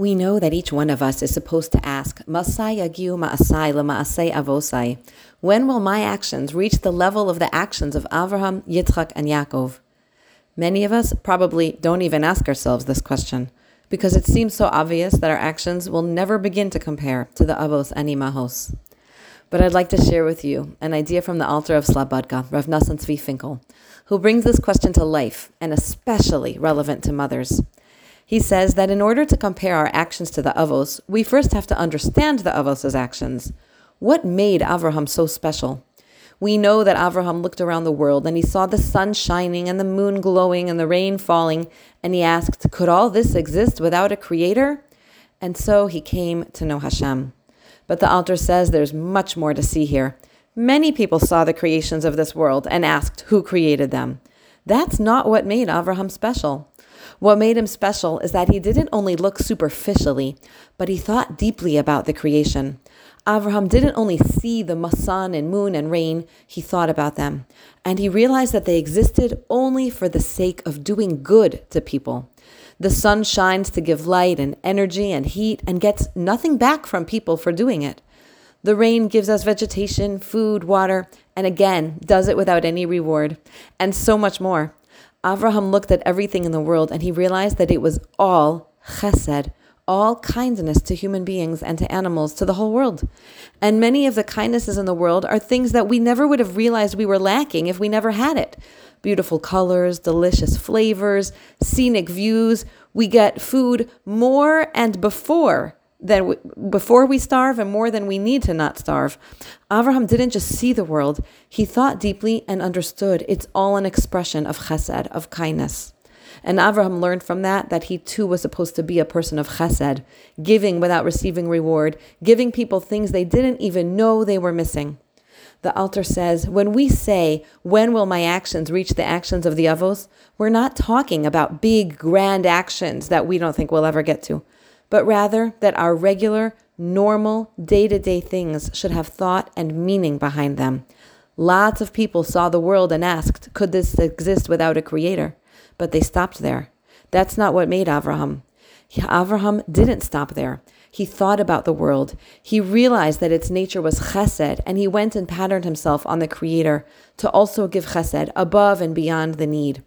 We know that each one of us is supposed to ask, Masai yagiu ma'asai lema'asei avosai. When will my actions reach the level of the actions of Avraham, Yitzchak, and Yaakov? Many of us probably don't even ask ourselves this question because it seems so obvious that our actions will never begin to compare to the Avos and Imahos. But I'd like to share with you an idea from the Alter of Slabodka, Rav Nassan Tzvi Finkel, who brings this question to life and especially relevant to mothers. He says that in order to compare our actions to the Avos, we first have to understand the Avos' actions. What made Avraham so special? We know that Avraham looked around the world and he saw the sun shining and the moon glowing and the rain falling, and he asked, Could all this exist without a creator? And so he came to know Hashem. But the Alter says there's much more to see here. Many people saw the creations of this world and asked who created them. That's not what made Avraham special. What made him special is that he didn't only look superficially, but he thought deeply about the creation. Avraham didn't only see the sun and moon and rain, he thought about them. And he realized that they existed only for the sake of doing good to people. The sun shines to give light and energy and heat and gets nothing back from people for doing it. The rain gives us vegetation, food, water, and again, does it without any reward, and so much more. Avraham looked at everything in the world and he realized that it was all chesed, all kindness to human beings and to animals, to the whole world. And many of the kindnesses in the world are things that we never would have realized we were lacking if we never had it. Beautiful colors, delicious flavors, scenic views. We get food more and before than we, before we starve and more than we need to not starve. Avraham didn't just see the world, he thought deeply and understood it's all an expression of chesed, of kindness. And Avraham learned from that that he too was supposed to be a person of chesed, giving without receiving reward, giving people things they didn't even know they were missing. The Alter says, when we say, when will my actions reach the actions of the Avos, we're not talking about big, grand actions that we don't think we'll ever get to but rather that our regular, normal, day to day things should have thought and meaning behind them. Lots of people saw the world and asked, could this exist without a creator? But they stopped there. That's not what made Avraham. Avraham didn't stop there. He thought about the world. He realized that its nature was chesed, and he went and patterned himself on the Creator to also give chesed above and beyond the need.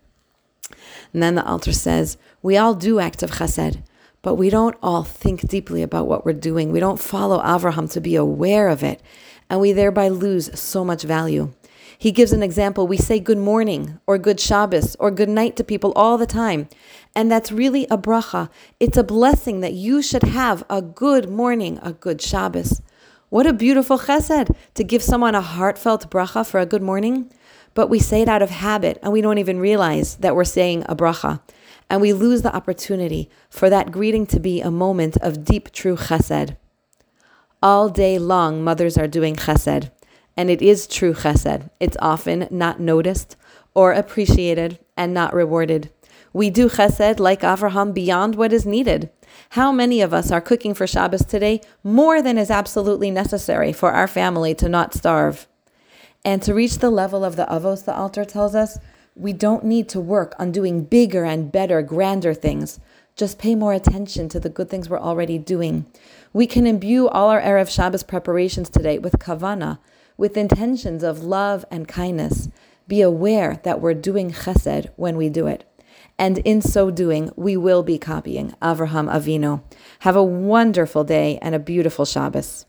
And then the Alter says, We all do acts of chesed, but we don't all think deeply about what we're doing. We don't follow Avraham to be aware of it, and we thereby lose so much value. He gives an example. We say good morning or good Shabbos or good night to people all the time. And that's really a bracha. It's a blessing that you should have a good morning, a good Shabbos. What a beautiful chesed to give someone a heartfelt bracha for a good morning. But we say it out of habit and we don't even realize that we're saying a bracha and we lose the opportunity for that greeting to be a moment of deep, true chesed. All day long, mothers are doing chesed, and it is true chesed. It's often not noticed or appreciated and not rewarded. We do chesed like Avraham beyond what is needed. How many of us are cooking for Shabbos today more than is absolutely necessary for our family to not starve? And to reach the level of the avos, the Alter tells us, we don't need to work on doing bigger and better, grander things. Just pay more attention to the good things we're already doing. We can imbue all our Erev Shabbos preparations today with kavana, with intentions of love and kindness. Be aware that we're doing chesed when we do it. And in so doing, we will be copying Avraham Avinu. Have a wonderful day and a beautiful Shabbos.